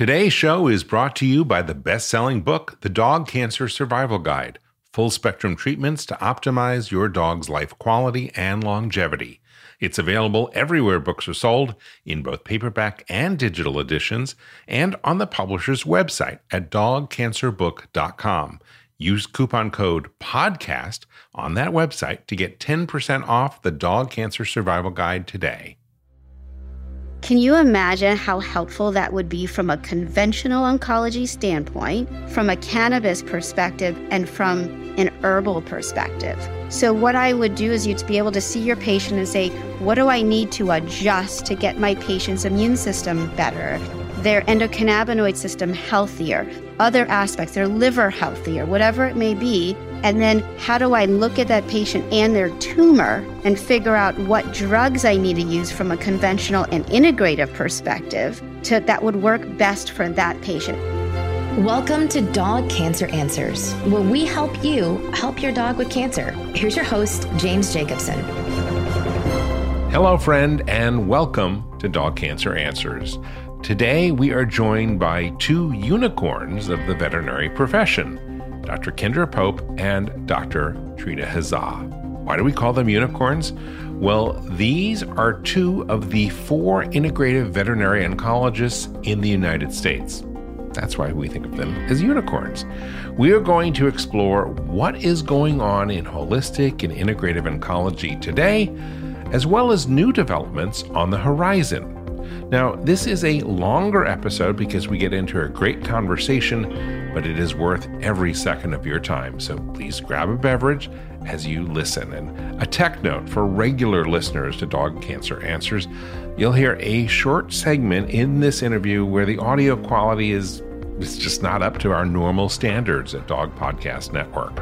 Today's show is brought to you by the best selling book, The Dog Cancer Survival Guide Full Spectrum Treatments to Optimize Your Dog's Life Quality and Longevity. It's available everywhere books are sold, in both paperback and digital editions, and on the publisher's website at dogcancerbook.com. Use coupon code PODCAST on that website to get 10% off the Dog Cancer Survival Guide today. Can you imagine how helpful that would be from a conventional oncology standpoint, from a cannabis perspective, and from an herbal perspective? So, what I would do is you'd be able to see your patient and say, What do I need to adjust to get my patient's immune system better? their endocannabinoid system healthier, other aspects, their liver healthier, whatever it may be. And then how do I look at that patient and their tumor and figure out what drugs I need to use from a conventional and integrative perspective to, that would work best for that patient? Welcome to Dog Cancer Answers, where we help you help your dog with cancer. Here's your host, James Jacobson. Hello, friend, and welcome to Dog Cancer Answers. Today, we are joined by two unicorns of the veterinary profession, Dr. Kendra Pope and Dr. Trina Hazzah. Why do we call them unicorns? Well, these are two of the four integrative veterinary oncologists in the United States. That's why we think of them as unicorns. We are going to explore what is going on in holistic and integrative oncology today, as well as new developments on the horizon. Now, this is a longer episode because we get into a great conversation, but it is worth every second of your time. So please grab a beverage as you listen. And a tech note for regular listeners to Dog Cancer Answers you'll hear a short segment in this interview where the audio quality is it's just not up to our normal standards at Dog Podcast Network.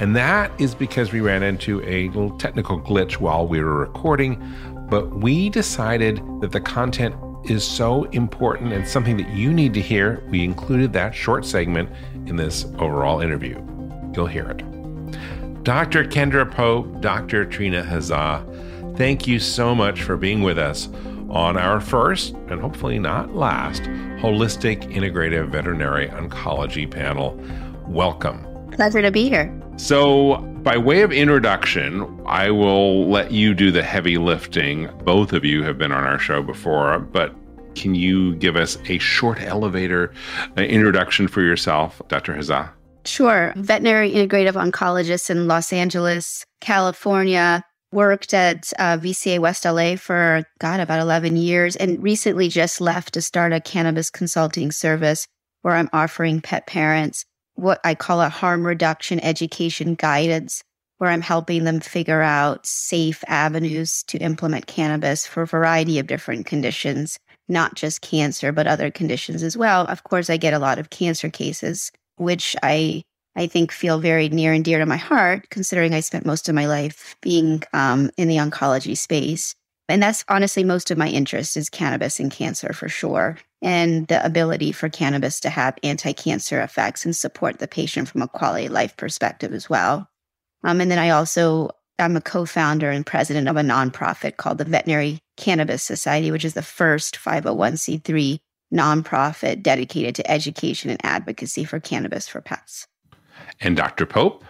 And that is because we ran into a little technical glitch while we were recording, but we decided that the content is so important and something that you need to hear. We included that short segment in this overall interview. You'll hear it. Dr. Kendra Pope, Dr. Trina Hazzah, thank you so much for being with us on our first, and hopefully not last, Holistic Integrative Veterinary Oncology panel. Welcome. Pleasure to be here. So, by way of introduction, I will let you do the heavy lifting. Both of you have been on our show before, but can you give us a short elevator uh, introduction for yourself, Dr. Hazzah? Sure. Veterinary integrative oncologist in Los Angeles, California. Worked at uh, VCA West LA for, God, about 11 years, and recently just left to start a cannabis consulting service where I'm offering pet parents what I call a harm reduction education guidance, where I'm helping them figure out safe avenues to implement cannabis for a variety of different conditions, not just cancer, but other conditions as well. Of course, I get a lot of cancer cases, which I I think feel very near and dear to my heart, considering I spent most of my life being um, in the oncology space. And that's honestly most of my interest is cannabis and cancer for sure and the ability for cannabis to have anti cancer effects and support the patient from a quality of life perspective as well. Um, and then I also I'm a co-founder and president of a nonprofit called the Veterinary Cannabis Society, which is the first 501c3 nonprofit dedicated to education and advocacy for cannabis for pets. And Dr. Pope?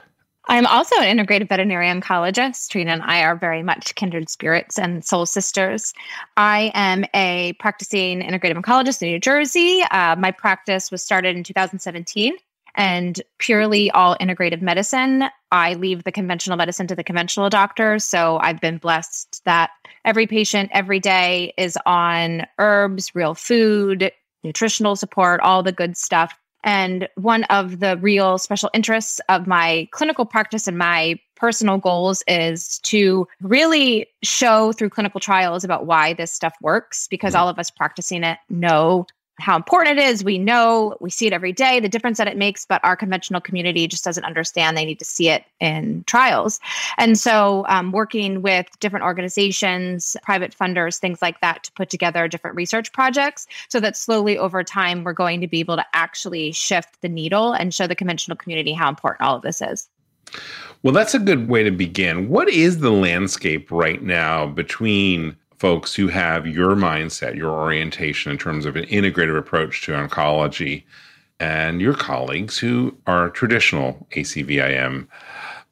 I'm also an integrative veterinary oncologist. Trina and I are very much kindred spirits and soul sisters. I am a practicing integrative oncologist in New Jersey. Uh, my practice was started in 2017 and purely all integrative medicine. I leave the conventional medicine to the conventional doctor. So I've been blessed that every patient every day is on herbs, real food, nutritional support, all the good stuff and one of the real special interests of my clinical practice and my personal goals is to really show through clinical trials about why this stuff works because mm-hmm. all of us practicing it know how important it is. We know, we see it every day, the difference that it makes, but our conventional community just doesn't understand. They need to see it in trials. And so, um, working with different organizations, private funders, things like that, to put together different research projects so that slowly over time, we're going to be able to actually shift the needle and show the conventional community how important all of this is. Well, that's a good way to begin. What is the landscape right now between folks who have your mindset, your orientation in terms of an integrative approach to oncology, and your colleagues who are traditional ACVIM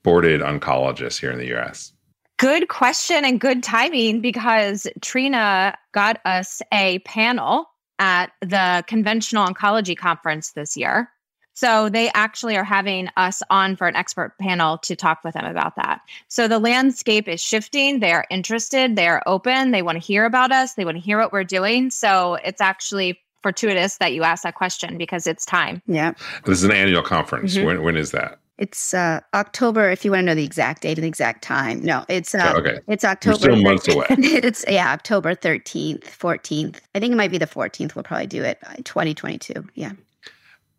boarded oncologists here in the US? Good question and good timing because Trina got us a panel at the conventional oncology conference this year. So they actually are having us on for an expert panel to talk with them about that. So the landscape is shifting. They are interested. They are open. They want to hear about us. They want to hear what we're doing. So it's actually fortuitous that you asked that question because it's time. Yeah. This is an annual conference. Mm-hmm. When, when is that? It's uh, October. If you want to know the exact date and the exact time, no, it's uh, okay. It's October. We're still months away. it's yeah, October thirteenth, fourteenth. I think it might be the fourteenth. We'll probably do it. Twenty twenty two. Yeah.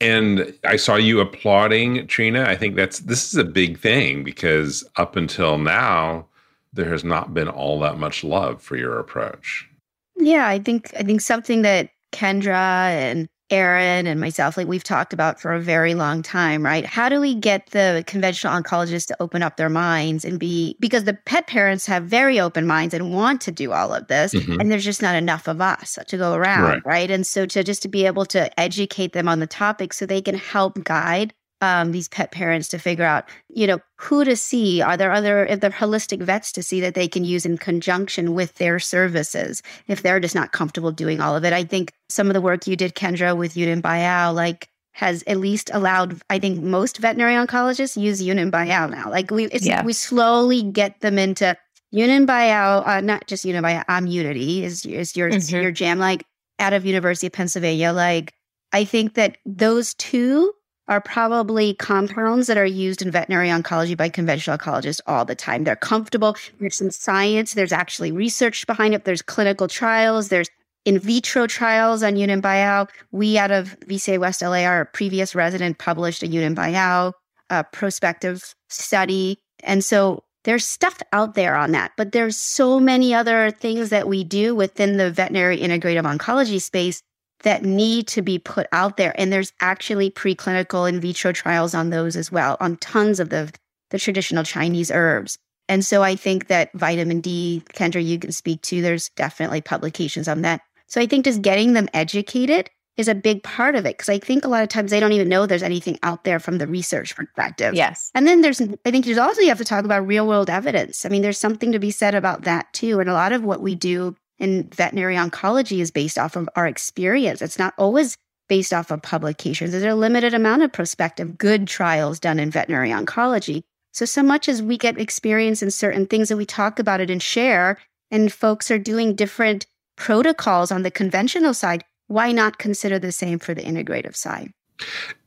And I saw you applauding Trina. I think that's this is a big thing because up until now, there has not been all that much love for your approach. Yeah, I think I think something that Kendra and Aaron and myself, like we've talked about for a very long time, right? How do we get the conventional oncologists to open up their minds and be, because the pet parents have very open minds and want to do all of this, mm-hmm. and there's just not enough of us to go around, right. right? And so to just to be able to educate them on the topic so they can help guide um, these pet parents to figure out, you know, who to see. Are there other, if they're holistic vets to see that they can use in conjunction with their services if they're just not comfortable doing all of it? I think some of the work you did, Kendra, with Yunnan Baiyao, like has at least allowed, I think most veterinary oncologists use Yunnan Baiyao now. Like we, yeah. we slowly get them into Yunnan Baiyao, uh, not just Yunnan Baiyao, I'm-Yunity is, is your, mm-hmm. your jam, like out of University of Pennsylvania. Like I think that those two are probably compounds that are used in veterinary oncology by conventional oncologists all the time. They're comfortable. There's some science. There's actually research behind it. There's clinical trials. There's in vitro trials on Yunnan Baiyao. We out of VCA West LA, our previous resident published a Yunnan Baiyao uh, prospective study. And so there's stuff out there on that, but there's so many other things that we do within the veterinary integrative oncology space that need to be put out there. And there's actually preclinical in vitro trials on those as well, on tons of the, the traditional Chinese herbs. And so I think that vitamin D, Kendra, you can speak to, there's definitely publications on that. So I think just getting them educated is a big part of it because I think a lot of times they don't even know there's anything out there from the research perspective. Yes. And then there's, I think there's also, you have to talk about real world evidence. I mean, there's something to be said about that too. And a lot of what we do and veterinary oncology is based off of our experience. It's not always based off of publications. There's a limited amount of prospective good trials done in veterinary oncology. So, so much as we get experience in certain things and we talk about it and share, and folks are doing different protocols on the conventional side, why not consider the same for the integrative side?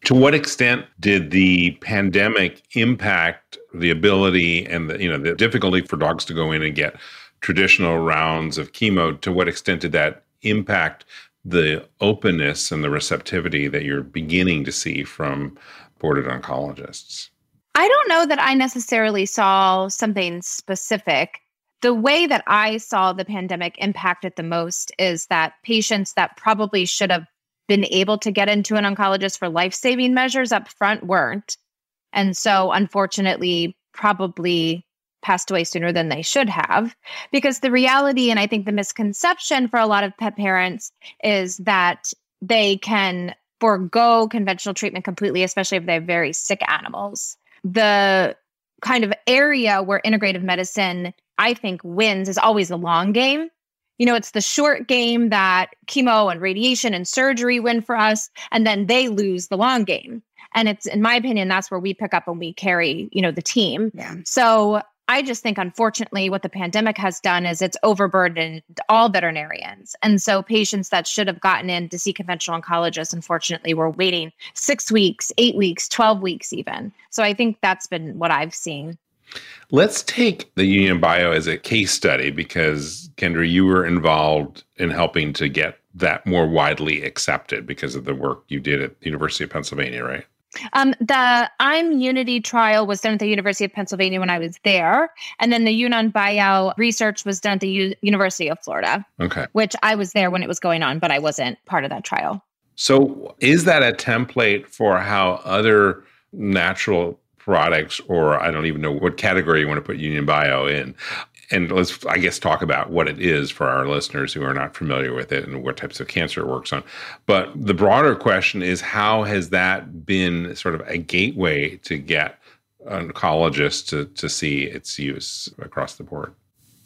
To what extent did the pandemic impact the ability and the you know the difficulty for dogs to go in and get traditional rounds of chemo, to what extent did that impact the openness and the receptivity that you're beginning to see from boarded oncologists? I don't know that I necessarily saw something specific. The way that I saw the pandemic impact it the most is that patients that probably should have been able to get into an oncologist for life saving measures up front weren't. And so, unfortunately, probably passed away sooner than they should have. Because the reality, and I think the misconception for a lot of pet parents is that they can forego conventional treatment completely, especially if they have very sick animals. The kind of area where integrative medicine, I think, wins is always the long game. You know, it's the short game that chemo and radiation and surgery win for us, and then they lose the long game. And it's, in my opinion, that's where we pick up and we carry, you know, the team. Yeah. So I just think, unfortunately, what the pandemic has done is it's overburdened all veterinarians. And so patients that should have gotten in to see conventional oncologists, unfortunately, were waiting six weeks, eight weeks, 12 weeks, even. So I think that's been what I've seen. Let's take the Yunnan Baiyao as a case study because, Kendra, you were involved in helping to get that more widely accepted because of the work you did at the University of Pennsylvania, right? Um, the I'm-Yunity trial was done at the University of Pennsylvania when I was there, and then the Yunnan Baiyao research was done at the U- University of Florida. Okay, which I was there when it was going on, but I wasn't part of that trial. So, is that a template for how other natural products, or I don't even know what category you want to put Yunnan Baiyao in, and let's, I guess, talk about what it is for our listeners who are not familiar with it and what types of cancer it works on. But the broader question is how has that been sort of a gateway to get oncologists to, to see its use across the board?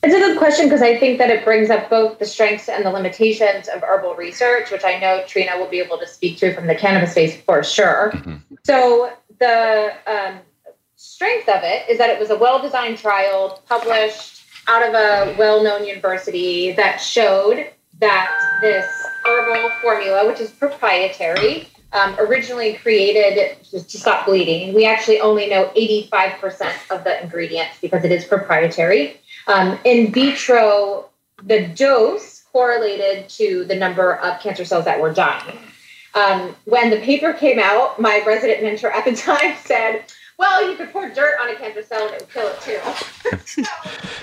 It's a good question because I think that it brings up both the strengths and the limitations of herbal research, which I know Trina will be able to speak to from the cannabis space for sure. Mm-hmm. So, the um, strength of it is that it was a well designed trial published out of a well known university that showed that this herbal formula, which is proprietary, um, originally created to stop bleeding. We actually only know 85% of the ingredients because it is proprietary. Um, in vitro, the dose correlated to the number of cancer cells that were dying. Um, when the paper came out, my resident mentor at the time said, well, you could pour dirt on a cancer cell and it would kill it too. so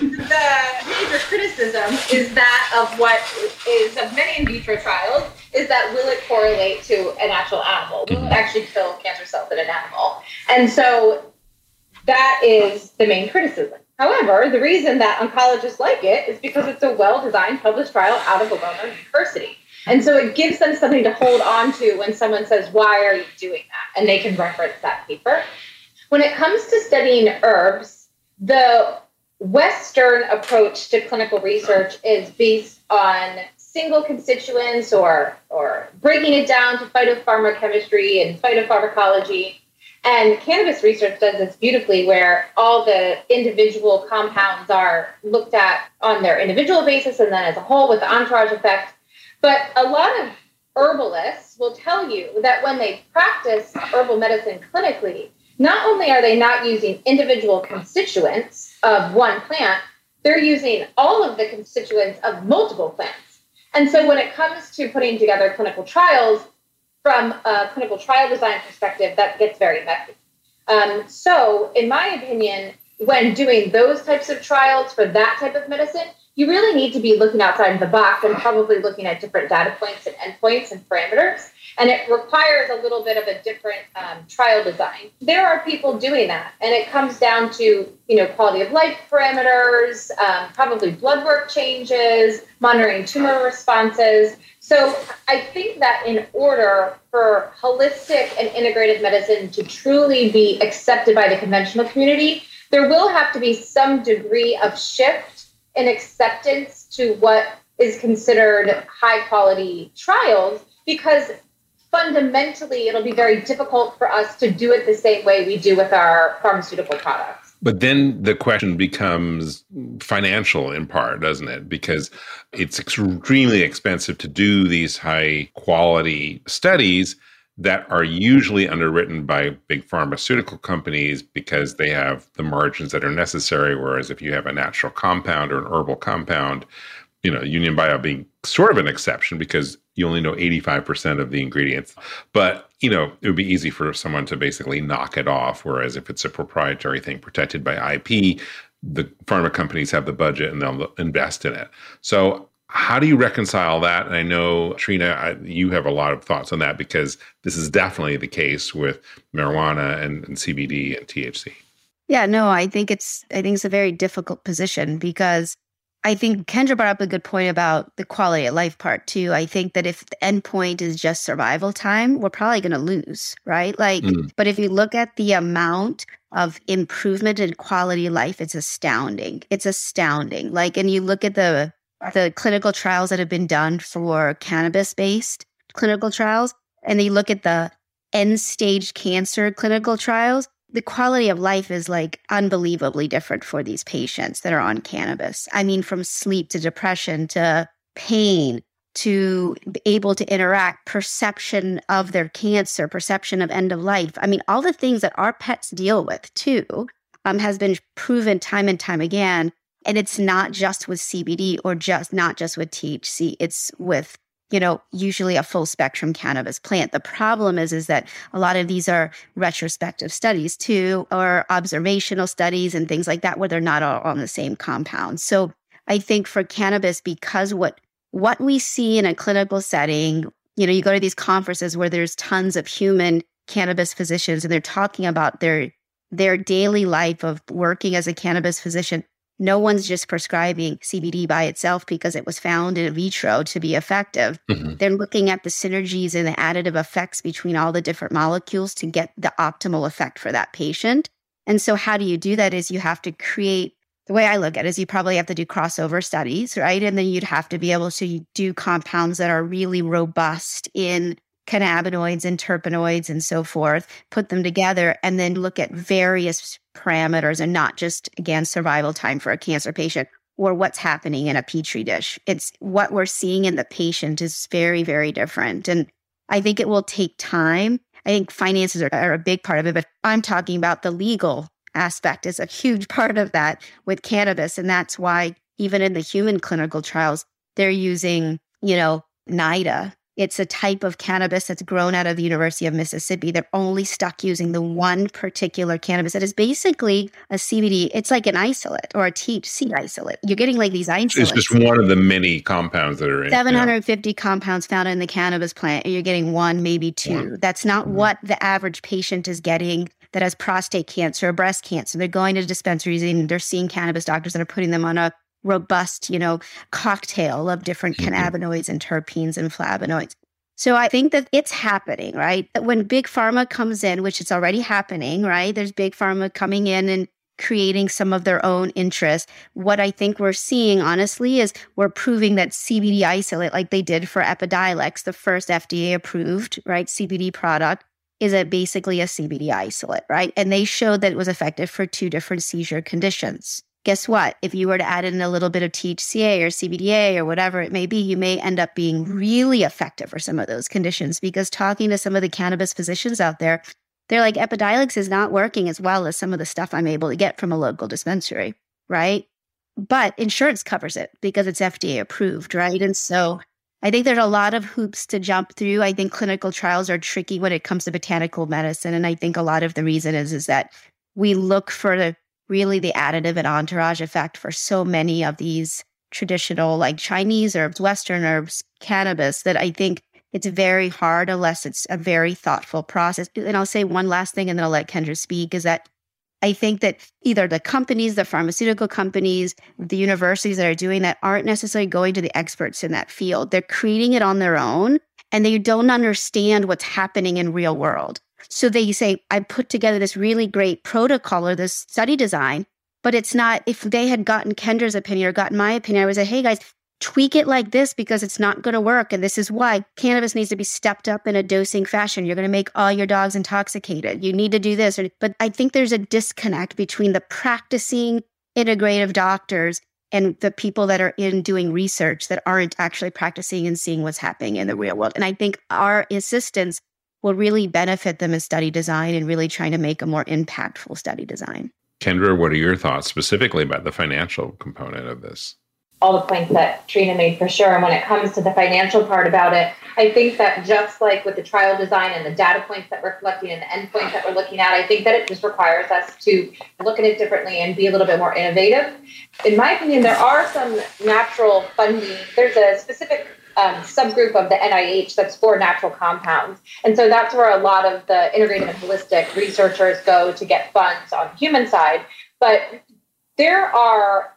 the major criticism is that of what is of many in vitro trials is that will it correlate to an actual animal? Will it actually kill cancer cells in an animal? And so that is the main criticism. However, the reason that oncologists like it is because it's a well designed published trial out of a well known university. And so it gives them something to hold on to when someone says, Why are you doing that? And they can reference that paper. When it comes to studying herbs, the Western approach to clinical research is based on single constituents or, or breaking it down to phytopharmacochemistry and phytopharmacology and cannabis research does this beautifully, where all the individual compounds are looked at on their individual basis and then as a whole with the entourage effect. But a lot of herbalists will tell you that when they practice herbal medicine clinically, not only are they not using individual constituents of one plant, they're using all of the constituents of multiple plants. And so when it comes to putting together clinical trials, from a clinical trial design perspective, that gets very messy. Um, so, in my opinion, when doing those types of trials for that type of medicine, you really need to be looking outside the box and probably looking at different data points and endpoints and parameters. And it requires a little bit of a different um, trial design. There are people doing that, and it comes down to you know quality of life parameters, um, probably blood work changes, monitoring tumor responses. So I think that in order for holistic and integrative medicine to truly be accepted by the conventional community, there will have to be some degree of shift in acceptance to what is considered high quality trials because fundamentally it'll be very difficult for us to do it the same way we do with our pharmaceutical products. But then the question becomes financial in part, doesn't it? Because it's extremely expensive to do these high quality studies that are usually underwritten by big pharmaceutical companies because they have the margins that are necessary. Whereas if you have a natural compound or an herbal compound, you know, Yunnan Baiyao being sort of an exception because you only know 85% of the ingredients. But, you know, it would be easy for someone to basically knock it off. Whereas if it's a proprietary thing protected by IP, the pharma companies have the budget and they'll invest in it. So, how do you reconcile that? And I know, Trina, I, you have a lot of thoughts on that because this is definitely the case with marijuana and, and CBD and THC. Yeah, no, I think it's I think it's a very difficult position because I think Kendra brought up a good point about the quality of life part too. I think that if the endpoint is just survival time, we're probably going to lose, right? Like, mm. but if you look at the amount of improvement in quality of life, it's astounding. It's astounding. Like, and you look at the the clinical trials that have been done for cannabis based clinical trials, and you look at the end stage cancer clinical trials, the quality of life is like unbelievably different for these patients that are on cannabis. I mean, from sleep to depression to pain to able to interact, perception of their cancer, perception of end of life. I mean, all the things that our pets deal with too um, has been proven time and time again. And it's not just with CBD or just not just with THC. It's with you know, usually a full spectrum cannabis plant. The problem is, is that a lot of these are retrospective studies too, or observational studies and things like that, where they're not all on the same compound. So I think for cannabis, because what what we see in a clinical setting, you know, you go to these conferences where there's tons of human cannabis physicians and they're talking about their their daily life of working as a cannabis physician no one's just prescribing CBD by itself because it was found in vitro to be effective. Mm-hmm. They're looking at the synergies and the additive effects between all the different molecules to get the optimal effect for that patient. And so, how do you do that? Is you have to create the way I look at it is you probably have to do crossover studies, right? And then you'd have to be able to do compounds that are really robust in cannabinoids and terpenoids and so forth, put them together, and then look at various parameters and not just, again, survival time for a cancer patient or what's happening in a petri dish. It's what we're seeing in the patient is very, very different. And I think it will take time. I think finances are, are a big part of it, but I'm talking about the legal aspect is a huge part of that with cannabis. And that's why even in the human clinical trials, they're using, you know, NIDA it's a type of cannabis that's grown out of the University of Mississippi. They're only stuck using the one particular cannabis that is basically a CBD. It's like an isolate or a THC isolate. You're getting like these isolates. It's just one of the many compounds that are in 750 yeah. compounds found in the cannabis plant. And you're getting one, maybe two. One. That's not mm-hmm. what the average patient is getting that has prostate cancer or breast cancer. They're going to dispensaries and they're seeing cannabis doctors that are putting them on a robust, you know, cocktail of different mm-hmm. cannabinoids and terpenes and flavonoids. So I think that it's happening, right? That when big pharma comes in, which is already happening, right? There's big pharma coming in and creating some of their own interests. What I think we're seeing, honestly, is we're proving that CBD isolate, like they did for Epidiolex, the first FDA approved, right, CBD product, is a basically a CBD isolate, right? And they showed that it was effective for two different seizure conditions guess what? If you were to add in a little bit of THCA or CBDA or whatever it may be, you may end up being really effective for some of those conditions because talking to some of the cannabis physicians out there, they're like, Epidiolex is not working as well as some of the stuff I'm able to get from a local dispensary, right? But insurance covers it because it's FDA approved, right? And so I think there's a lot of hoops to jump through. I think clinical trials are tricky when it comes to botanical medicine. And I think a lot of the reason is, is that we look for the really the additive and entourage effect for so many of these traditional like Chinese herbs, Western herbs, cannabis that I think it's very hard unless it's a very thoughtful process. And I'll say one last thing and then I'll let Kendra speak is that I think that either the companies, the pharmaceutical companies, the universities that are doing that aren't necessarily going to the experts in that field. They're creating it on their own and they don't understand what's happening in real world. So they say, I put together this really great protocol or this study design, but it's not, if they had gotten Kendra's opinion or gotten my opinion, I would say, hey guys, tweak it like this because it's not going to work. And this is why cannabis needs to be stepped up in a dosing fashion. You're going to make all your dogs intoxicated. You need to do this. But I think there's a disconnect between the practicing integrative doctors and the people that are in doing research that aren't actually practicing and seeing what's happening in the real world. And I think our assistance will really benefit them in study design and really trying to make a more impactful study design. Kendra, what are your thoughts specifically about the financial component of this? All the points that Trina made for sure. And when it comes to the financial part about it, I think that just like with the trial design and the data points that we're collecting and the endpoints that we're looking at, I think that it just requires us to look at it differently and be a little bit more innovative. In my opinion, there are some natural funding. There's a specific um, subgroup of the NIH that's for natural compounds. And so that's where a lot of the integrative and holistic researchers go to get funds on the human side. But there are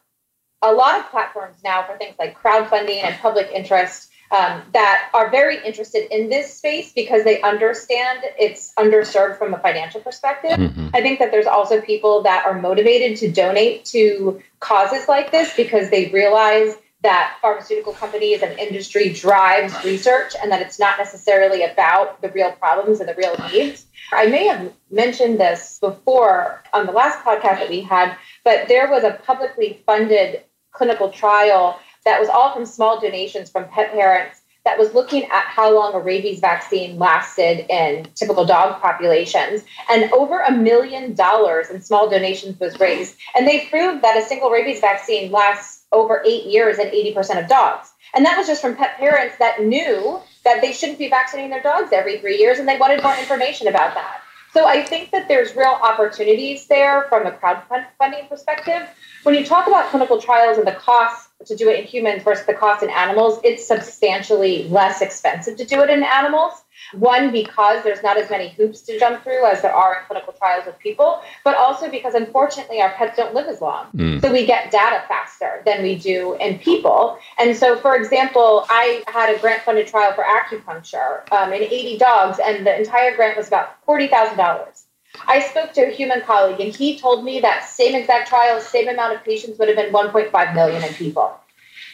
a lot of platforms now for things like crowdfunding and public interest um, that are very interested in this space because they understand it's underserved from a financial perspective. Mm-hmm. I think that there's also people that are motivated to donate to causes like this because they realize that pharmaceutical companies and industry drives research and that it's not necessarily about the real problems and the real needs. I may have mentioned this before on the last podcast that we had, but there was a publicly funded clinical trial that was all from small donations from pet parents that was looking at how long a rabies vaccine lasted in typical dog populations. And over a million dollars in small donations was raised. And they proved that a single rabies vaccine lasts over eight years in 80% of dogs. And that was just from pet parents that knew that they shouldn't be vaccinating their dogs every three years and they wanted more information about that. So I think that there's real opportunities there from a crowdfunding perspective. When you talk about clinical trials and the costs to do it in humans versus the cost in animals, it's substantially less expensive to do it in animals. One, because there's not as many hoops to jump through as there are in clinical trials with people, but also because unfortunately our pets don't live as long. Mm. So we get data faster than we do in people. And so, for example, I had a grant funded trial for acupuncture um, in 80 dogs, and the entire grant was about $40,000. I spoke to a human colleague, and he told me that same exact trial, same amount of patients would have been 1.5 million in people.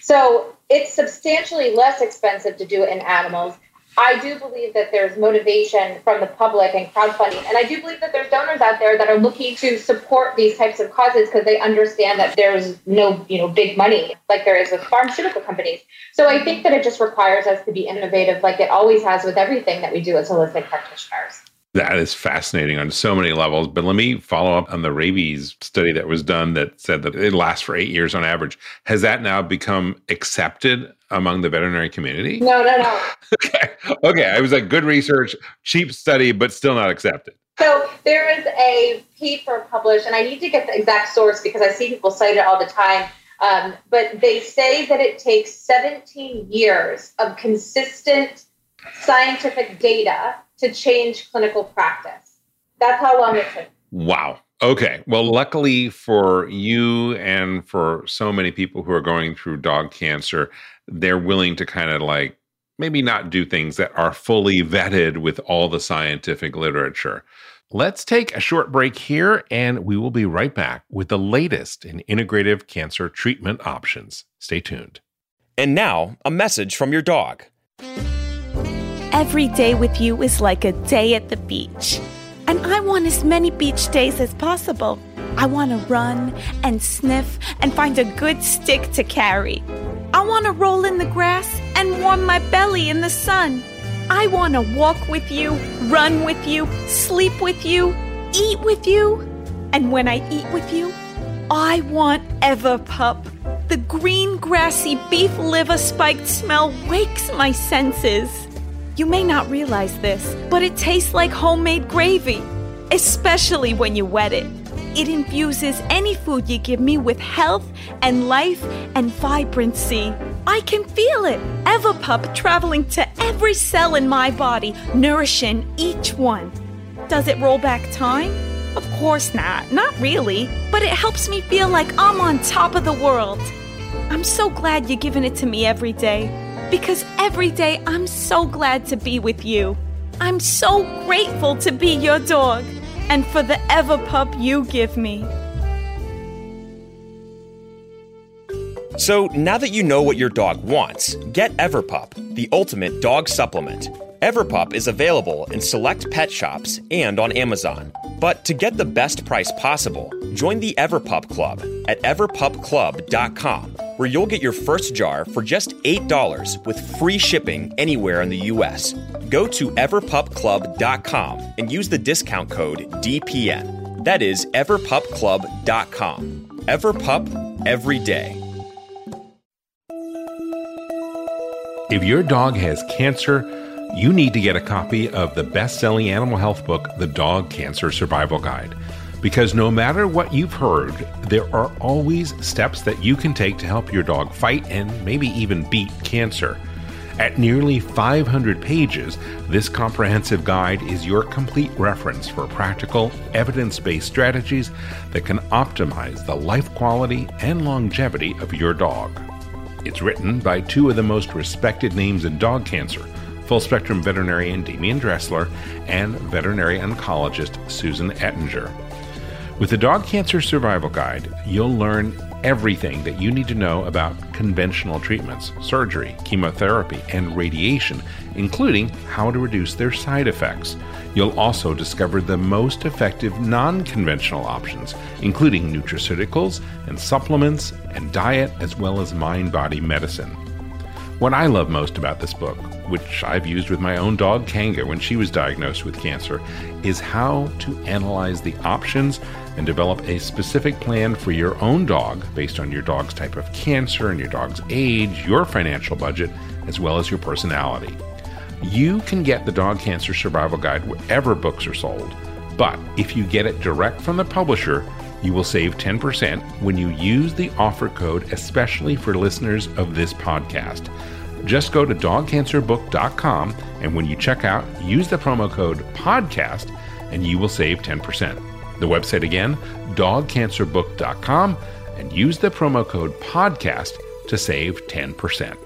So it's substantially less expensive to do it in animals. I do believe that there's motivation from the public and crowdfunding. And I do believe that there's donors out there that are looking to support these types of causes because they understand that there's no, you know, big money like there is with pharmaceutical companies. So I think that it just requires us to be innovative like it always has with everything that we do as holistic practitioners. That is fascinating on so many levels. But let me follow up on the rabies study that was done that said that it lasts for eight years on average. Has that now become accepted among the veterinary community? No, no, no. okay. Okay. I was like, good research, cheap study, but still not accepted. So there is a paper published, and I need to get the exact source because I see people cite it all the time. Um, but they say that it takes 17 years of consistent scientific data to change clinical practice. That's how long it took. Wow. Okay. Well, luckily for you and for so many people who are going through dog cancer, they're willing to kind of like maybe not do things that are fully vetted with all the scientific literature. Let's take a short break here and we will be right back with the latest in integrative cancer treatment options. Stay tuned. And now, a message from your dog. Every day with you is like a day at the beach. And I want as many beach days as possible. I want to run and sniff and find a good stick to carry. I want to roll in the grass and warm my belly in the sun. I want to walk with you, run with you, sleep with you, eat with you. And when I eat with you, I want Everpup. The green, grassy beef liver spiked smell wakes my senses. You may not realize this, but it tastes like homemade gravy, especially when you wet it. It infuses any food you give me with health and life and vibrancy. I can feel it. Everpup traveling to every cell in my body, nourishing each one. Does it roll back time? Of course not. Not really. But it helps me feel like I'm on top of the world. I'm so glad you're giving it to me every day because every day I'm so glad to be with you. I'm so grateful to be your dog and for the Everpup you give me. So now that you know what your dog wants, get Everpup, the ultimate dog supplement. Everpup is available in select pet shops and on Amazon. But to get the best price possible, join the Everpup Club at everpupclub.com, where you'll get your first jar for just $8 with free shipping anywhere in the US. Go to everpupclub.com and use the discount code DPN. That is everpupclub.com. Everpup every day. If your dog has cancer, you need to get a copy of the best selling animal health book, The Dog Cancer Survival Guide. Because no matter what you've heard, there are always steps that you can take to help your dog fight and maybe even beat cancer. At nearly 500 pages, this comprehensive guide is your complete reference for practical, evidence based strategies that can optimize the life quality and longevity of your dog. It's written by two of the most respected names in dog cancer full spectrum veterinarian Demian Dressler and veterinary oncologist Susan Ettinger. With the Dog Cancer Survival Guide, you'll learn everything that you need to know about conventional treatments, surgery, chemotherapy, and radiation, including how to reduce their side effects. You'll also discover the most effective non conventional options, including nutraceuticals and supplements and diet, as well as mind body medicine. What I love most about this book, which I've used with my own dog Kanga when she was diagnosed with cancer, is how to analyze the options and develop a specific plan for your own dog based on your dog's type of cancer and your dog's age, your financial budget, as well as your personality. You can get the Dog Cancer Survival Guide wherever books are sold, but if you get it direct from the publisher, you will save 10% when you use the offer code, especially for listeners of this podcast. Just go to dogcancerbook.com and when you check out, use the promo code PODCAST and you will save 10%. The website again, dogcancerbook.com, and use the promo code PODCAST to save 10%.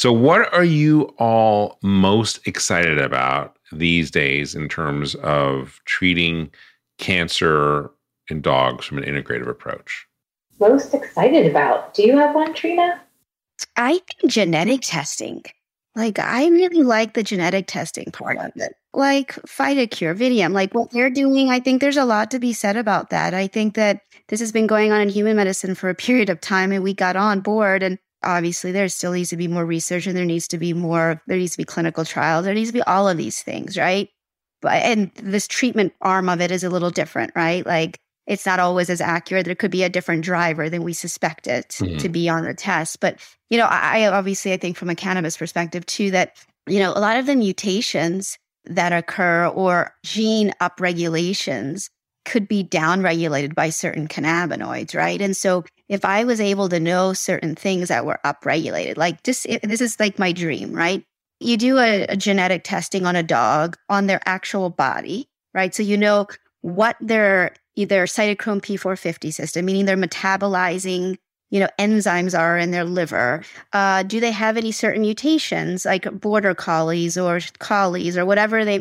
So, what are you all most excited about these days in terms of treating cancer in dogs from an integrative approach? Most excited about? Do you have one, Trina? I think genetic testing. Like, I really like the genetic testing part of it. Like, FidoCure, Vidium, like what they're doing, I think there's a lot to be said about that. I think that this has been going on in human medicine for a period of time and we got on board. And obviously, there still needs to be more research and there needs to be more, there needs to be clinical trials, there needs to be all of these things, right? But, and this treatment arm of it is a little different, right? Like, it's not always as accurate. There could be a different driver than we suspect it mm-hmm. to be on the test. But, you know, I, I obviously, I think from a cannabis perspective too, that, you know, a lot of the mutations that occur or gene upregulations could be downregulated by certain cannabinoids, right? And so if I was able to know certain things that were upregulated, like just this is like my dream, right? You do a, a genetic testing on a dog on their actual body, right? So you know what their either cytochrome P450 system, meaning they're metabolizing, you know, enzymes are in their liver. Uh, do they have any certain mutations like border collies or collies or whatever they,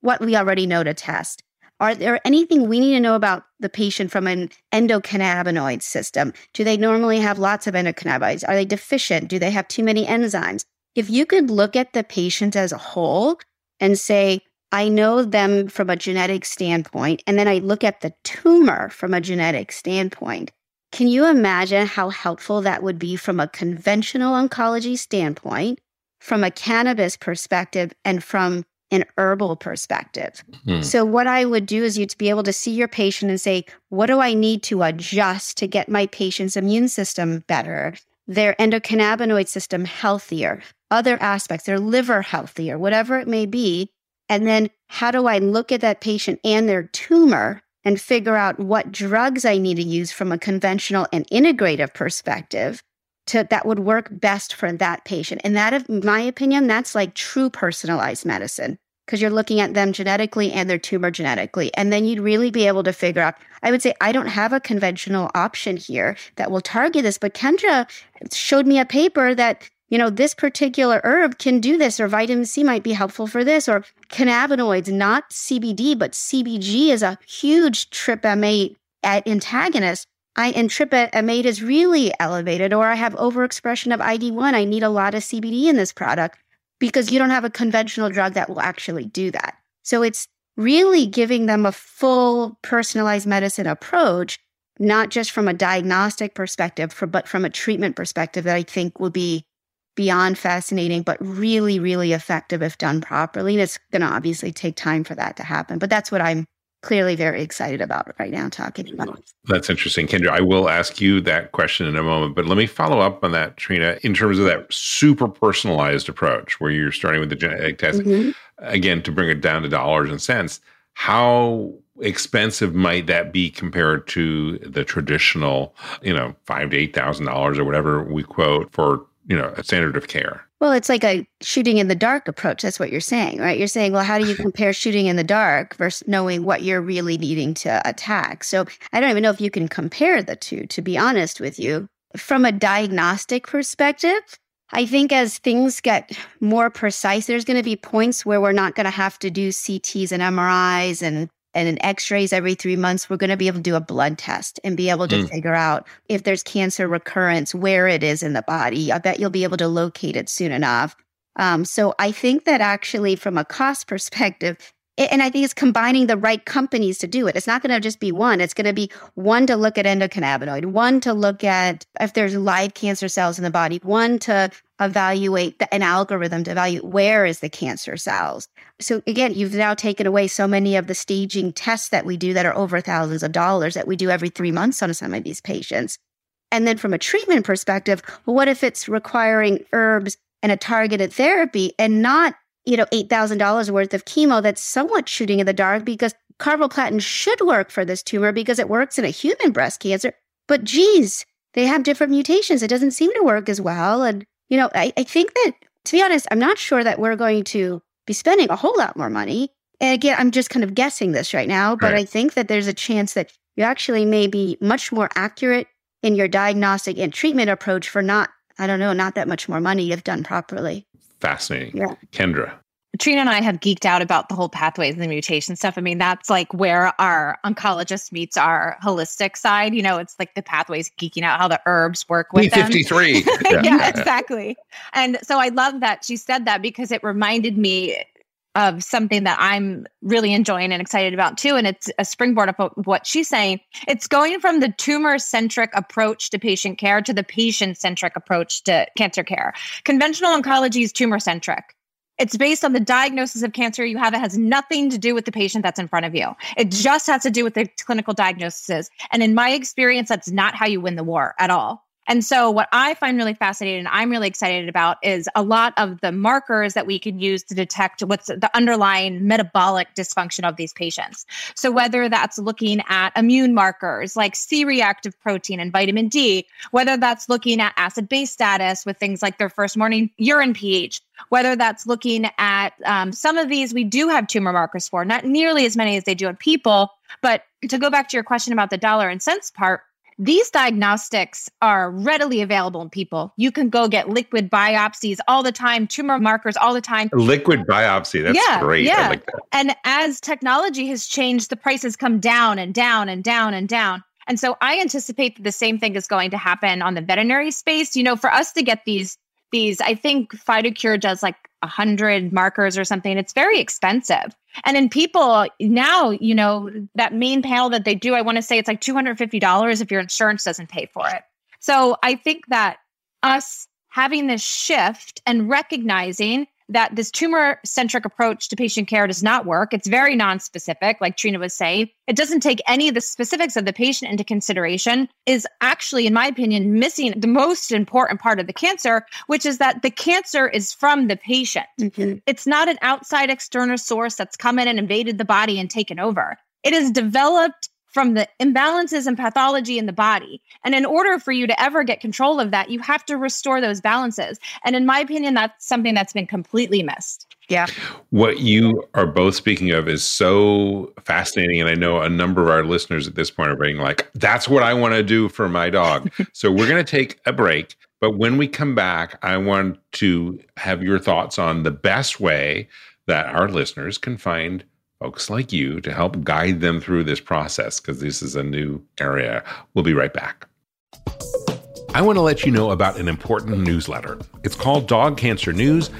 what we already know to test? Are there anything we need to know about the patient from an endocannabinoid system? Do they normally have lots of endocannabinoids? Are they deficient? Do they have too many enzymes? If you could look at the patient as a whole and say, I know them from a genetic standpoint, and then I look at the tumor from a genetic standpoint. Can you imagine how helpful that would be from a conventional oncology standpoint, from a cannabis perspective, and from an herbal perspective? Hmm. So, what I would do is you'd be able to see your patient and say, What do I need to adjust to get my patient's immune system better, their endocannabinoid system healthier, other aspects, their liver healthier, whatever it may be? And then how do I look at that patient and their tumor and figure out what drugs I need to use from a conventional and integrative perspective to that would work best for that patient. And that, in my opinion, that's like true personalized medicine because you're looking at them genetically and their tumor genetically. And then you'd really be able to figure out. I would say, I don't have a conventional option here that will target this, but Kendra showed me a paper that you know, this particular herb can do this, or vitamin C might be helpful for this, or cannabinoids, not CBD, but CBG is a huge TRPM8 antagonist. I and TRPM8 is really elevated, or I have overexpression of ID1. I need a lot of CBD in this product because you don't have a conventional drug that will actually do that. So it's really giving them a full personalized medicine approach, not just from a diagnostic perspective, but from a treatment perspective that I think will be beyond fascinating, but really, really effective if done properly. And it's going to obviously take time for that to happen. But that's what I'm clearly very excited about right now talking about. That's interesting, Kendra. I will ask you that question in a moment, but let me follow up on that, Trina, in terms of that super personalized approach where you're starting with the genetic test. Mm-hmm. Again, to bring it down to dollars and cents, how expensive might that be compared to the traditional, you know, five to eight thousand dollars or whatever we quote for you know a standard of care. Well it's like a shooting in the dark approach. That's what you're saying right? You're saying well how do you compare shooting in the dark versus knowing what you're really needing to attack? So i don't even know if you can compare the two to be honest with you. From a diagnostic perspective I think as things get more precise, there's going to be points where we're not going to have to do CTs and MRIs and and in x-rays every three months we're going to be able to do a blood test and be able to mm. figure out if there's cancer recurrence where it is in the body i bet you'll be able to locate it soon enough um, so i think that actually from a cost perspective and I think it's combining the right companies to do it. It's not going to just be one. It's going to be one to look at endocannabinoid, one to look at if there's live cancer cells in the body, one to evaluate the, an algorithm to evaluate where is the cancer cells. So again, you've now taken away so many of the staging tests that we do that are over thousands of dollars that we do every three months on some of these patients. And then from a treatment perspective, what if it's requiring herbs and a targeted therapy and not, you know, $8,000 worth of chemo that's somewhat shooting in the dark because carboplatin should work for this tumor because it works in a human breast cancer, but geez, they have different mutations. It doesn't seem to work as well. And, you know, I, I think that, to be honest, I'm not sure that we're going to be spending a whole lot more money. And again, I'm just kind of guessing this right now, but right. I think that there's a chance that you actually may be much more accurate in your diagnostic and treatment approach for not, I don't know, not that much more money if done properly. Fascinating. Yeah. Kendra. Trina and I have geeked out about the whole pathways and the mutation stuff. I mean, that's like where our oncologist meets our holistic side. You know, it's like the pathways geeking out how the herbs work with P53. them. yeah. yeah, exactly. And so I love that she said that because it reminded me of something that I'm really enjoying and excited about too. And it's a springboard of what she's saying. It's going from the tumor centric approach to patient care to the patient centric approach to cancer care. Conventional oncology is tumor centric. It's based on the diagnosis of cancer you have. It has nothing to do with the patient that's in front of you. It just has to do with the clinical diagnosis. And in my experience, that's not how you win the war at all. And so, what I find really fascinating and I'm really excited about is a lot of the markers that we can use to detect what's the underlying metabolic dysfunction of these patients. So, whether that's looking at immune markers like C reactive protein and vitamin D, whether that's looking at acid base status with things like their first morning urine pH, whether that's looking at um, some of these, we do have tumor markers for, not nearly as many as they do in people. But to go back to your question about the dollar and cents part, these diagnostics are readily available in people. You can go get liquid biopsies all the time, tumor markers all the time. Liquid biopsy, that's yeah, great. Yeah. Like and as technology has changed, the prices come down and down and down and down. And so I anticipate that the same thing is going to happen on the veterinary space. You know, for us to get these these, I think FidoCure does like a hundred markers or something. It's very expensive. And in people now, you know, that main panel that they do, I want to say it's like $250 if your insurance doesn't pay for it. So I think that us having this shift and recognizing that this tumor centric approach to patient care does not work. It's very non-specific, like Trina was saying. It doesn't take any of the specifics of the patient into consideration, is actually, in my opinion, missing the most important part of the cancer, which is that the cancer is from the patient. Mm-hmm. It's not an outside external source that's come in and invaded the body and taken over. It is developed from the imbalances and pathology in the body. And in order for you to ever get control of that, you have to restore those balances. And in my opinion, that's something that's been completely missed. Yeah. What you are both speaking of is so fascinating. And I know a number of our listeners at this point are being like, that's what I want to do for my dog. so we're going to take a break. But when we come back, I want to have your thoughts on the best way that our listeners can find folks like you to help guide them through this process because this is a new area. We'll be right back. I want to let you know about an important newsletter. It's called Dog Cancer News.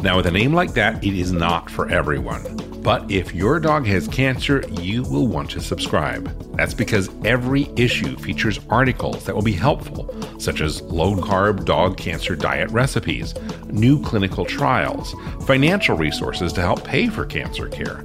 Now, with a name like that, it is not for everyone. But if your dog has cancer, you will want to subscribe. That's because every issue features articles that will be helpful, such as low carb dog cancer diet recipes, new clinical trials, financial resources to help pay for cancer care,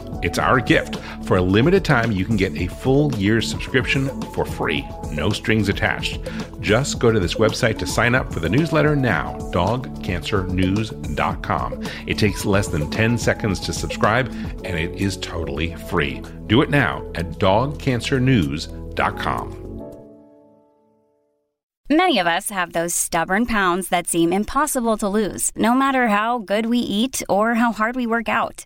It's our gift. For a limited time, you can get a full year's subscription for free, no strings attached. Just go to this website to sign up for the newsletter now, dogcancernews.com. It takes less than 10 seconds to subscribe, and it is totally free. Do it now at dogcancernews.com. Many of us have those stubborn pounds that seem impossible to lose, no matter how good we eat or how hard we work out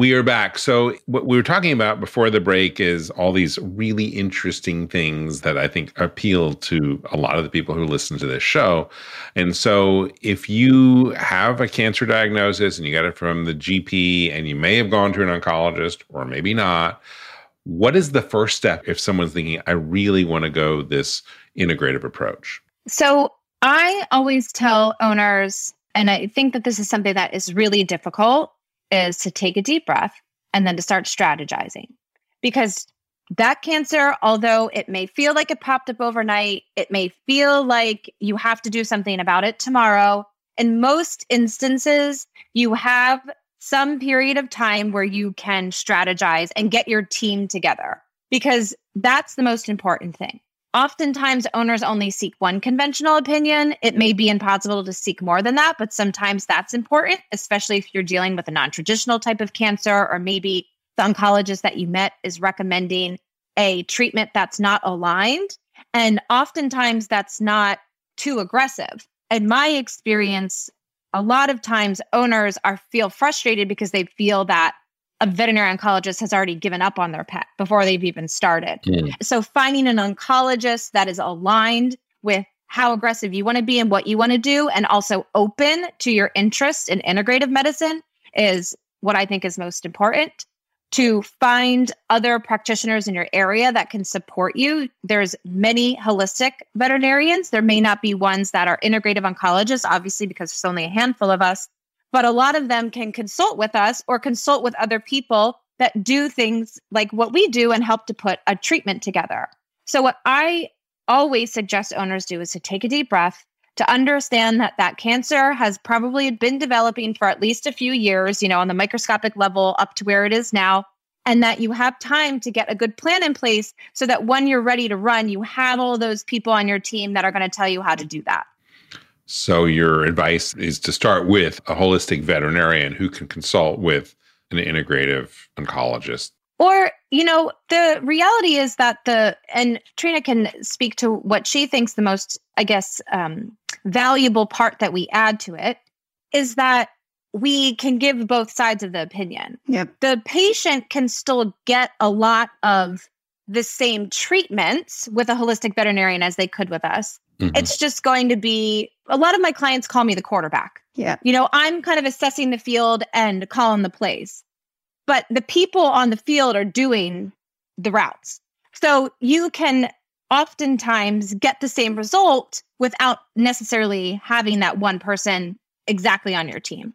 We are back. So, what we were talking about before the break is all these really interesting things that I think appeal to a lot of the people who listen to this show. And so, if you have a cancer diagnosis and you got it from the GP and you may have gone to an oncologist or maybe not, what is the first step if someone's thinking, I really want to go this integrative approach? So, I always tell owners, and I think that this is something that is really difficult is to take a deep breath and then to start strategizing. Because that cancer, although it may feel like it popped up overnight, it may feel like you have to do something about it tomorrow. In most instances, you have some period of time where you can strategize and get your team together because that's the most important thing. Oftentimes, owners only seek one conventional opinion. It may be impossible to seek more than that, but sometimes that's important, especially if you're dealing with a non traditional type of cancer, or maybe the oncologist that you met is recommending a treatment that's not aligned. And oftentimes, that's not too aggressive. In my experience, a lot of times owners are feel frustrated because they feel that a veterinary oncologist has already given up on their pet before they've even started. Mm. So finding an oncologist that is aligned with how aggressive you want to be and what you want to do and also open to your interest in integrative medicine is what I think is most important. To find other practitioners in your area that can support you. There's many holistic veterinarians. There may not be ones that are integrative oncologists, obviously, because there's only a handful of us but a lot of them can consult with us or consult with other people that do things like what we do and help to put a treatment together. So, what I always suggest owners do is to take a deep breath, to understand that that cancer has probably been developing for at least a few years, you know, on the microscopic level up to where it is now, and that you have time to get a good plan in place so that when you're ready to run, you have all those people on your team that are going to tell you how to do that. So, your advice is to start with a holistic veterinarian who can consult with an integrative oncologist. Or, you know, the reality is that the, and Trina can speak to what she thinks the most, I guess, um, valuable part that we add to it is that we can give both sides of the opinion. Yep. The patient can still get a lot of the same treatments with a holistic veterinarian as they could with us. Mm-hmm. It's just going to be a lot of my clients call me the quarterback. Yeah. You know, I'm kind of assessing the field and calling the plays, but the people on the field are doing the routes. So you can oftentimes get the same result without necessarily having that one person exactly on your team.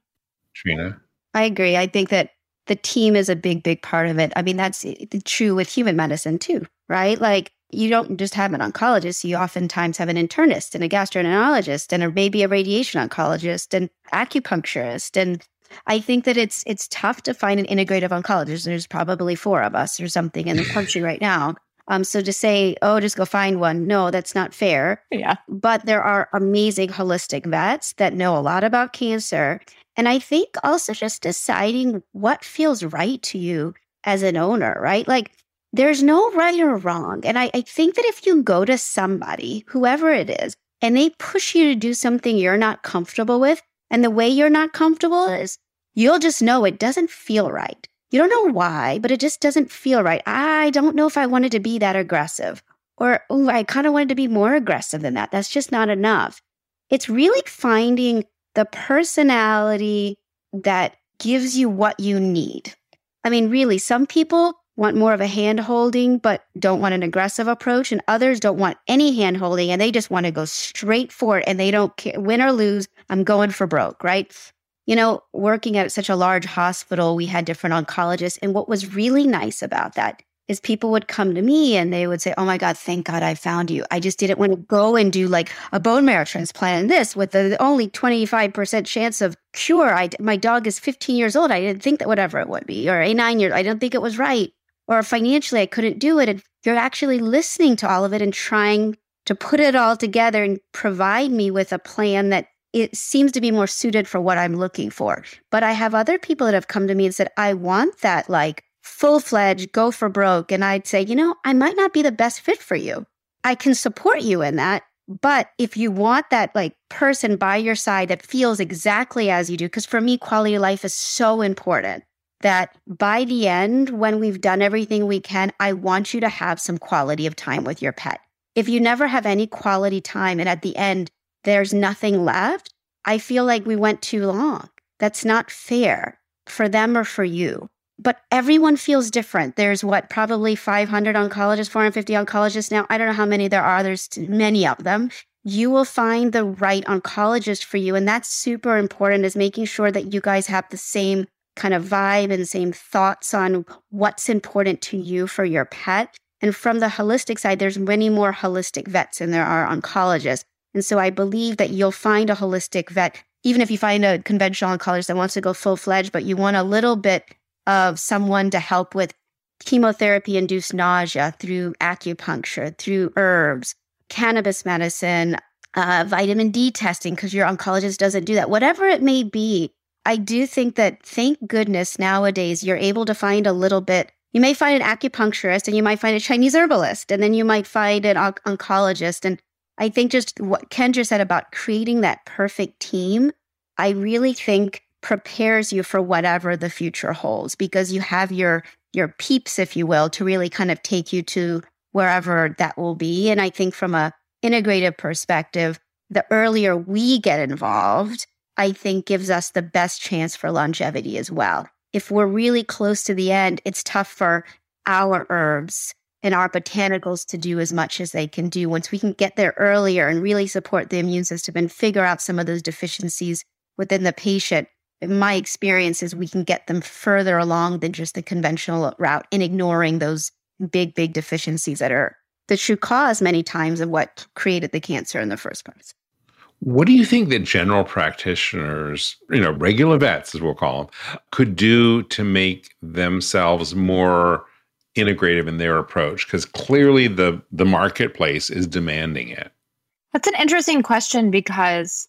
Trina? I agree. I think that the team is a big, big part of it. I mean, that's true with human medicine too, right? Like you don't just have an oncologist, you oftentimes have an internist and a gastroenterologist and a, maybe a radiation oncologist and acupuncturist. And I think that it's it's tough to find an integrative oncologist. There's probably four of us or something in the country right now. Um, so to say, oh, just go find one, no, that's not fair. Yeah. But there are amazing holistic vets that know a lot about cancer. And I think also just deciding what feels right to you as an owner, right? Like there's no right or wrong. And I, I think that if you go to somebody, whoever it is, and they push you to do something you're not comfortable with, and the way you're not comfortable is you'll just know it doesn't feel right. You don't know why, but it just doesn't feel right. I don't know if I wanted to be that aggressive. Or, oh, I kind of wanted to be more aggressive than that. That's just not enough. It's really finding the personality that gives you what you need. I mean, really, some people want more of a hand holding, but don't want an aggressive approach. And others don't want any hand holding and they just want to go straight for it and they don't care win or lose. I'm going for broke, right? You know, working at such a large hospital, we had different oncologists. And what was really nice about that is people would come to me and they would say, Oh my God, thank God I found you. I just didn't want to go and do like a bone marrow transplant and this with the only 25% chance of cure. I, my dog is 15 years old. I didn't think that whatever it would be, or a nine years. I don't think it was right or financially I couldn't do it. And you're actually listening to all of it and trying to put it all together and provide me with a plan that it seems to be more suited for what I'm looking for. But I have other people that have come to me and said, I want that like full fledged go for broke. And I'd say, you know, I might not be the best fit for you. I can support you in that. But if you want that like person by your side that feels exactly as you do, because for me, quality of life is so important that by the end, when we've done everything we can, I want you to have some quality of time with your pet. If you never have any quality time and at the end, there's nothing left, I feel like we went too long. That's not fair for them or for you. But everyone feels different. There's what, probably 500 oncologists, 450 oncologists now. I don't know how many there are. There's many of them. You will find the right oncologist for you. And that's super important is making sure that you guys have the same kind of vibe and same thoughts on what's important to you for your pet. And from the holistic side, there's many more holistic vets than there are oncologists. And so I believe that you'll find a holistic vet, even if you find a conventional oncologist that wants to go full fledged, but you want a little bit of someone to help with chemotherapy induced nausea through acupuncture, through herbs, cannabis medicine, uh, vitamin D testing, because your oncologist doesn't do that. Whatever it may be, I do think that thank goodness nowadays you're able to find a little bit. You may find an acupuncturist and you might find a Chinese herbalist, and then you might find an oncologist. And I think just what Kendra said about creating that perfect team, I really think prepares you for whatever the future holds because you have your your peeps, if you will, to really kind of take you to wherever that will be. And I think from a integrative perspective, the earlier we get involved, I think gives us the best chance for longevity as well. If we're really close to the end, it's tough for our herbs and our botanicals to do as much as they can do. Once we can get there earlier and really support the immune system and figure out some of those deficiencies within the patient, my experience is we can get them further along than just the conventional route in ignoring those big, big deficiencies that are the true cause many times of what created the cancer in the first place. What do you think that general practitioners, you know, regular vets, as we'll call them, could do to make themselves more integrative in their approach? Because clearly the the marketplace is demanding it. That's an interesting question because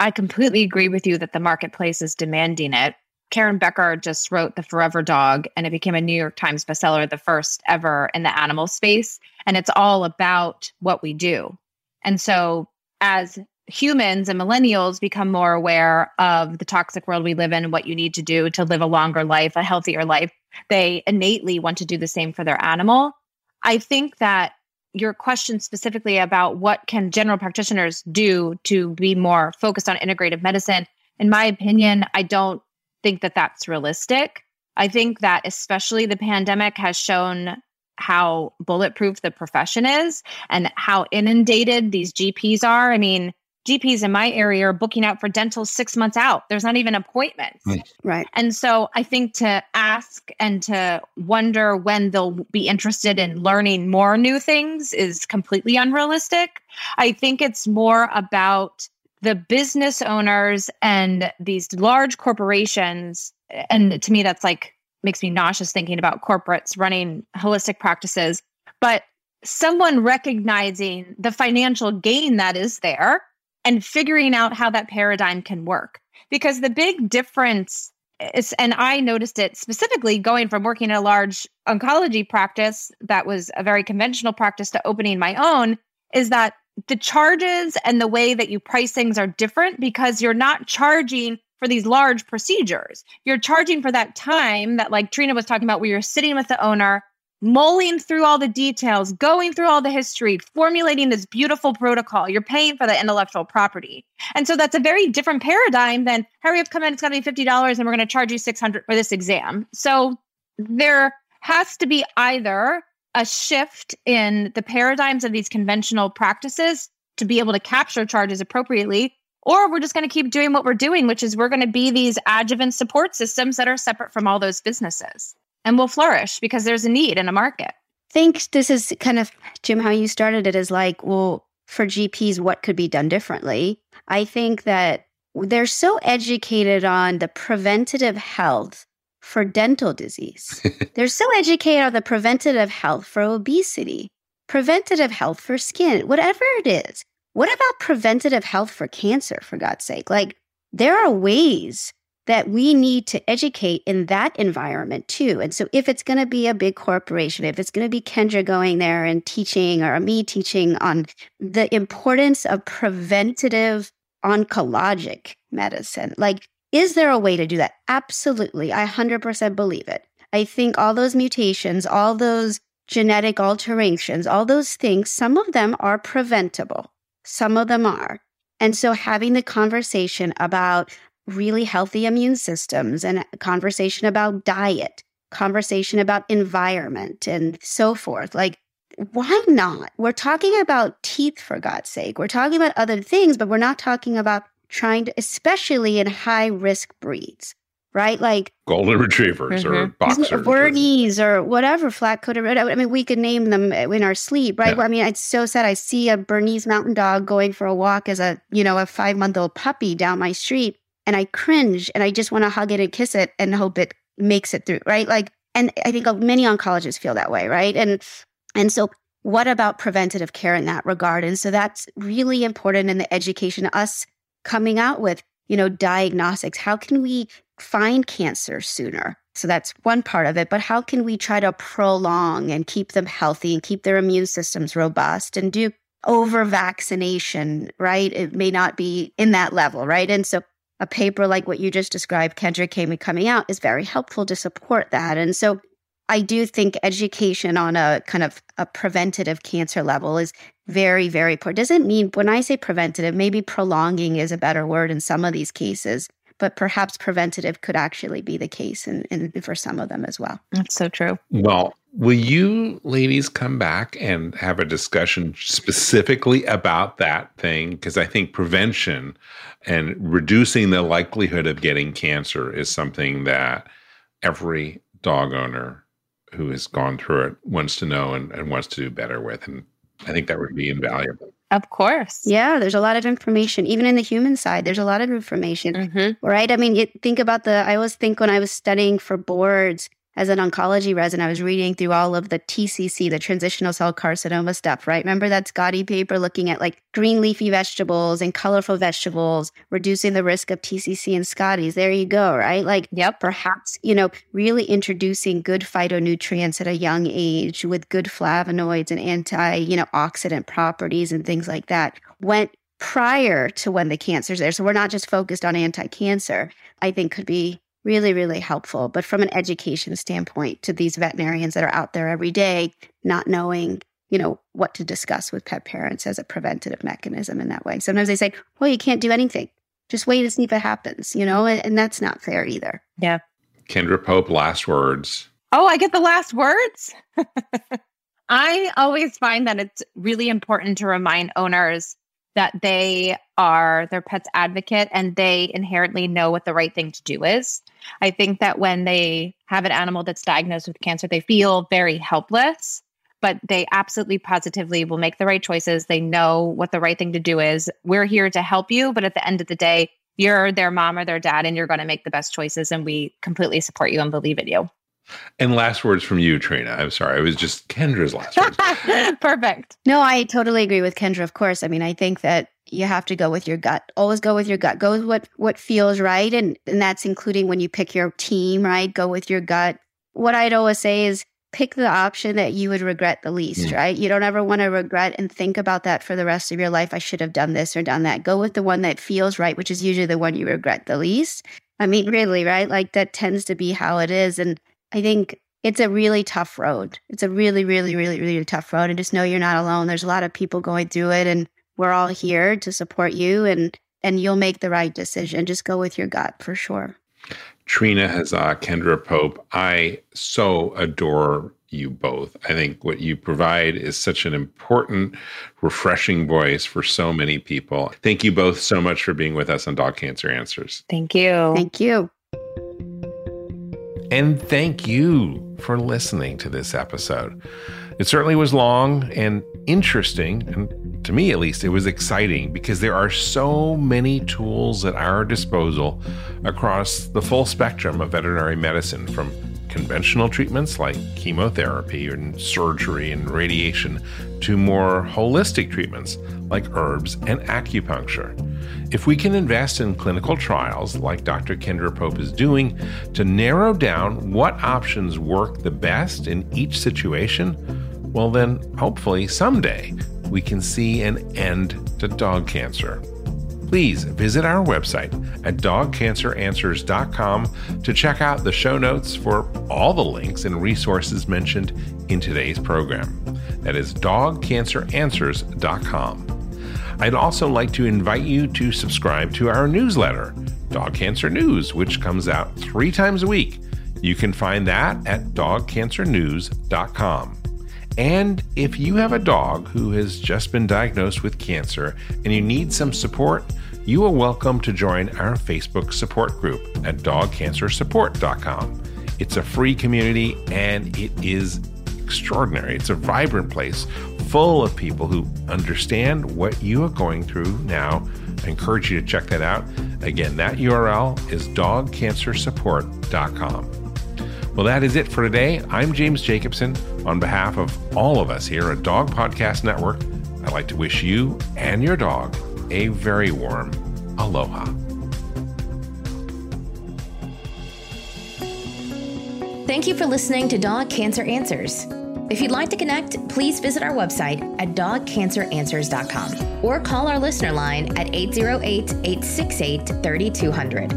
I completely agree with you that the marketplace is demanding it. Karen Becker just wrote The Forever Dog, and it became a New York Times bestseller, the first ever in the animal space. And it's all about what we do. And so, as humans and millennials become more aware of the toxic world we live in, what you need to do to live a longer life, a healthier life, they innately want to do the same for their animal. I think that your question specifically about what can general practitioners do to be more focused on integrative medicine, in my opinion, I don't think that that's realistic. I think that especially the pandemic has shown how bulletproof the profession is and how inundated these GPs are. I mean, GPs in my area are booking out for dental six months out. There's not even appointments. Right. right. And so I think to ask and to wonder when they'll be interested in learning more new things is completely unrealistic. I think it's more about the business owners and these large corporations. And to me, that's like makes me nauseous thinking about corporates running holistic practices. But someone recognizing the financial gain that is there and figuring out how that paradigm can work. Because the big difference is, and I noticed it specifically going from working in a large oncology practice that was a very conventional practice to opening my own, is that the charges and the way that you price things are different because you're not charging for these large procedures. You're charging for that time that, like Trina was talking about, where you're sitting with the owner mulling through all the details, going through all the history, formulating this beautiful protocol. You're paying for the intellectual property. And so that's a very different paradigm than hurry up, come in, it's going to be $50 and we're going to charge you 600 for this exam. So there has to be either a shift in the paradigms of these conventional practices to be able to capture charges appropriately or we're just going to keep doing what we're doing, which is we're going to be these adjuvant support systems that are separate from all those businesses and will flourish because there's a need in a market. I think this is kind of, Jim, how you started it is like, well, for GPs, what could be done differently? I think that they're so educated on the preventative health for dental disease. they're so educated on the preventative health for obesity, preventative health for skin, whatever it is. what about preventative health for cancer, for God's sake? Like, there are ways that we need to educate in that environment too. And so, if it's going to be a big corporation, if it's going to be Kendra going there and teaching or me teaching on the importance of preventative oncologic medicine, like, is there a way to do that? Absolutely. I 100% believe it. I think all those mutations, all those genetic alterations, all those things, some of them are preventable, some of them are. And so having the conversation about really healthy immune systems and conversation about diet, conversation about environment and so forth. Like, why not? We're talking about teeth, for God's sake. We're talking about other things, but we're not talking about trying to, especially in high risk breeds, right? Like golden retrievers mm-hmm. or boxers, Bernese or, or whatever, flat coated. I mean, we could name them in our sleep, right? Yeah. I mean, it's so sad. I see a Bernese mountain dog going for a walk as a, you know, a five month old puppy down my street and I cringe and I just want to hug it and kiss it and hope it makes it through, right? Like, and I think uh, many oncologists feel that way, right? And and so what about preventative care in that regard? And so that's really important in the education, us coming out with, you know, diagnostics. How can we find cancer sooner? So that's one part of it. But how can we try to prolong and keep them healthy and keep their immune systems robust and do over vaccination, right? It may not be in that level, right? And so a paper like what you just described, Kendra came coming out, is very helpful to support that. And so I do think education on a kind of a preventative cancer level is very, very important. Doesn't mean when I say preventative, maybe prolonging is a better word in some of these cases, but perhaps preventative could actually be the case and in, in, for some of them as well. That's so true. Well, will you ladies come back and have a discussion specifically about that thing? Because I think prevention and reducing the likelihood of getting cancer is something that every dog owner who has gone through it wants to know and, and wants to do better with. And I think that would be invaluable. Of course. Yeah, there's a lot of information. Even in the human side, there's a lot of information, mm-hmm. right? I mean, you think about the, I always think when I was studying for boards, as an oncology resident, I was reading through all of the TCC, the transitional cell carcinoma stuff, right? Remember that Scotty paper looking at like green leafy vegetables and colorful vegetables, reducing the risk of TCC and Scotties. There you go, right? Like, yep, perhaps, you know, really introducing good phytonutrients at a young age with good flavonoids and anti, you know, oxidant properties and things like that went prior to when the cancer's there. So we're not just focused on anti cancer, I think could be really, really helpful. But from an education standpoint, to these veterinarians that are out there every day, not knowing, you know, what to discuss with pet parents as a preventative mechanism in that way. Sometimes they say, well, you can't do anything. Just wait and see if it happens, you know, and, and that's not fair either. Yeah. Kendra Pope, last words. Oh, I get the last words? I always find that it's really important to remind owners that they are their pet's advocate and they inherently know what the right thing to do is. I think that when they have an animal that's diagnosed with cancer, they feel very helpless, but they absolutely positively will make the right choices. They know what the right thing to do is. We're here to help you, but at the end of the day, you're their mom or their dad and you're going to make the best choices and we completely support you and believe in you. And last words from you, Trina. I'm sorry. It was just Kendra's last words. Perfect. No, I totally agree with Kendra, of course. I mean, I think that you have to go with your gut. Always go with your gut. Go with what what feels right. And and that's including when you pick your team, right? Go with your gut. What I'd always say is pick the option that you would regret the least, mm. right? You don't ever want to regret and think about that for the rest of your life. I should have done this or done that. Go with the one that feels right, which is usually the one you regret the least. I mean, really, right? Like that tends to be how it is. And I think it's a really tough road. It's a really, really, really, really tough road. And just know you're not alone. There's a lot of people going through it and we're all here to support you and and you'll make the right decision. Just go with your gut for sure. Trina Hazzah, Kendra Pope, I so adore you both. I think what you provide is such an important, refreshing voice for so many people. Thank you both so much for being with us on Dog Cancer Answers. Thank you. Thank you. And thank you for listening to this episode. It certainly was long and interesting, and to me at least, it was exciting because there are so many tools at our disposal across the full spectrum of veterinary medicine from conventional treatments like chemotherapy and surgery and radiation to more holistic treatments like herbs and acupuncture. If we can invest in clinical trials like Dr. Kendra Pope is doing to narrow down what options work the best in each situation, well, then hopefully someday we can see an end to dog cancer. Please visit our website at dogcanceranswers.com to check out the show notes for all the links and resources mentioned in today's program. That is dogcanceranswers.com. I'd also like to invite you to subscribe to our newsletter, Dog Cancer News, which comes out three times a week. You can find that at dogcancernews.com. And if you have a dog who has just been diagnosed with cancer and you need some support, you are welcome to join our Facebook support group at dogcancersupport.com. It's a free community and it is extraordinary. It's a vibrant place full of people who understand what you are going through now. I encourage you to check that out. Again, that URL is dogcancersupport.com. Well, that is it for today. I'm James Jacobson. On behalf of all of us here at Dog Podcast Network, I'd like to wish you and your dog a very warm aloha. Thank you for listening to Dog Cancer Answers. If you'd like to connect, please visit our website at dogcanceranswers.com or call our listener line at 808 868 3200.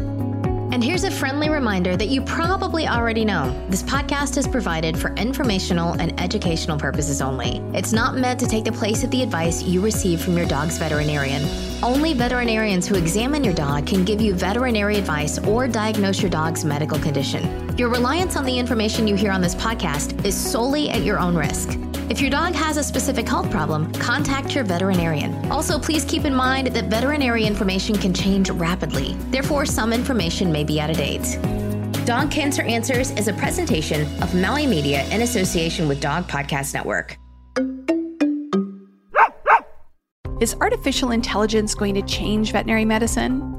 And here's a friendly reminder that you probably already know. This podcast is provided for informational and educational purposes only. It's not meant to take the place of the advice you receive from your dog's veterinarian. Only veterinarians who examine your dog can give you veterinary advice or diagnose your dog's medical condition. Your reliance on the information you hear on this podcast is solely at your own risk. If your dog has a specific health problem, contact your veterinarian. Also, please keep in mind that veterinary information can change rapidly. Therefore, some information may be out of date. Dog Cancer Answers is a presentation of Maui Media in association with Dog Podcast Network. Is artificial intelligence going to change veterinary medicine?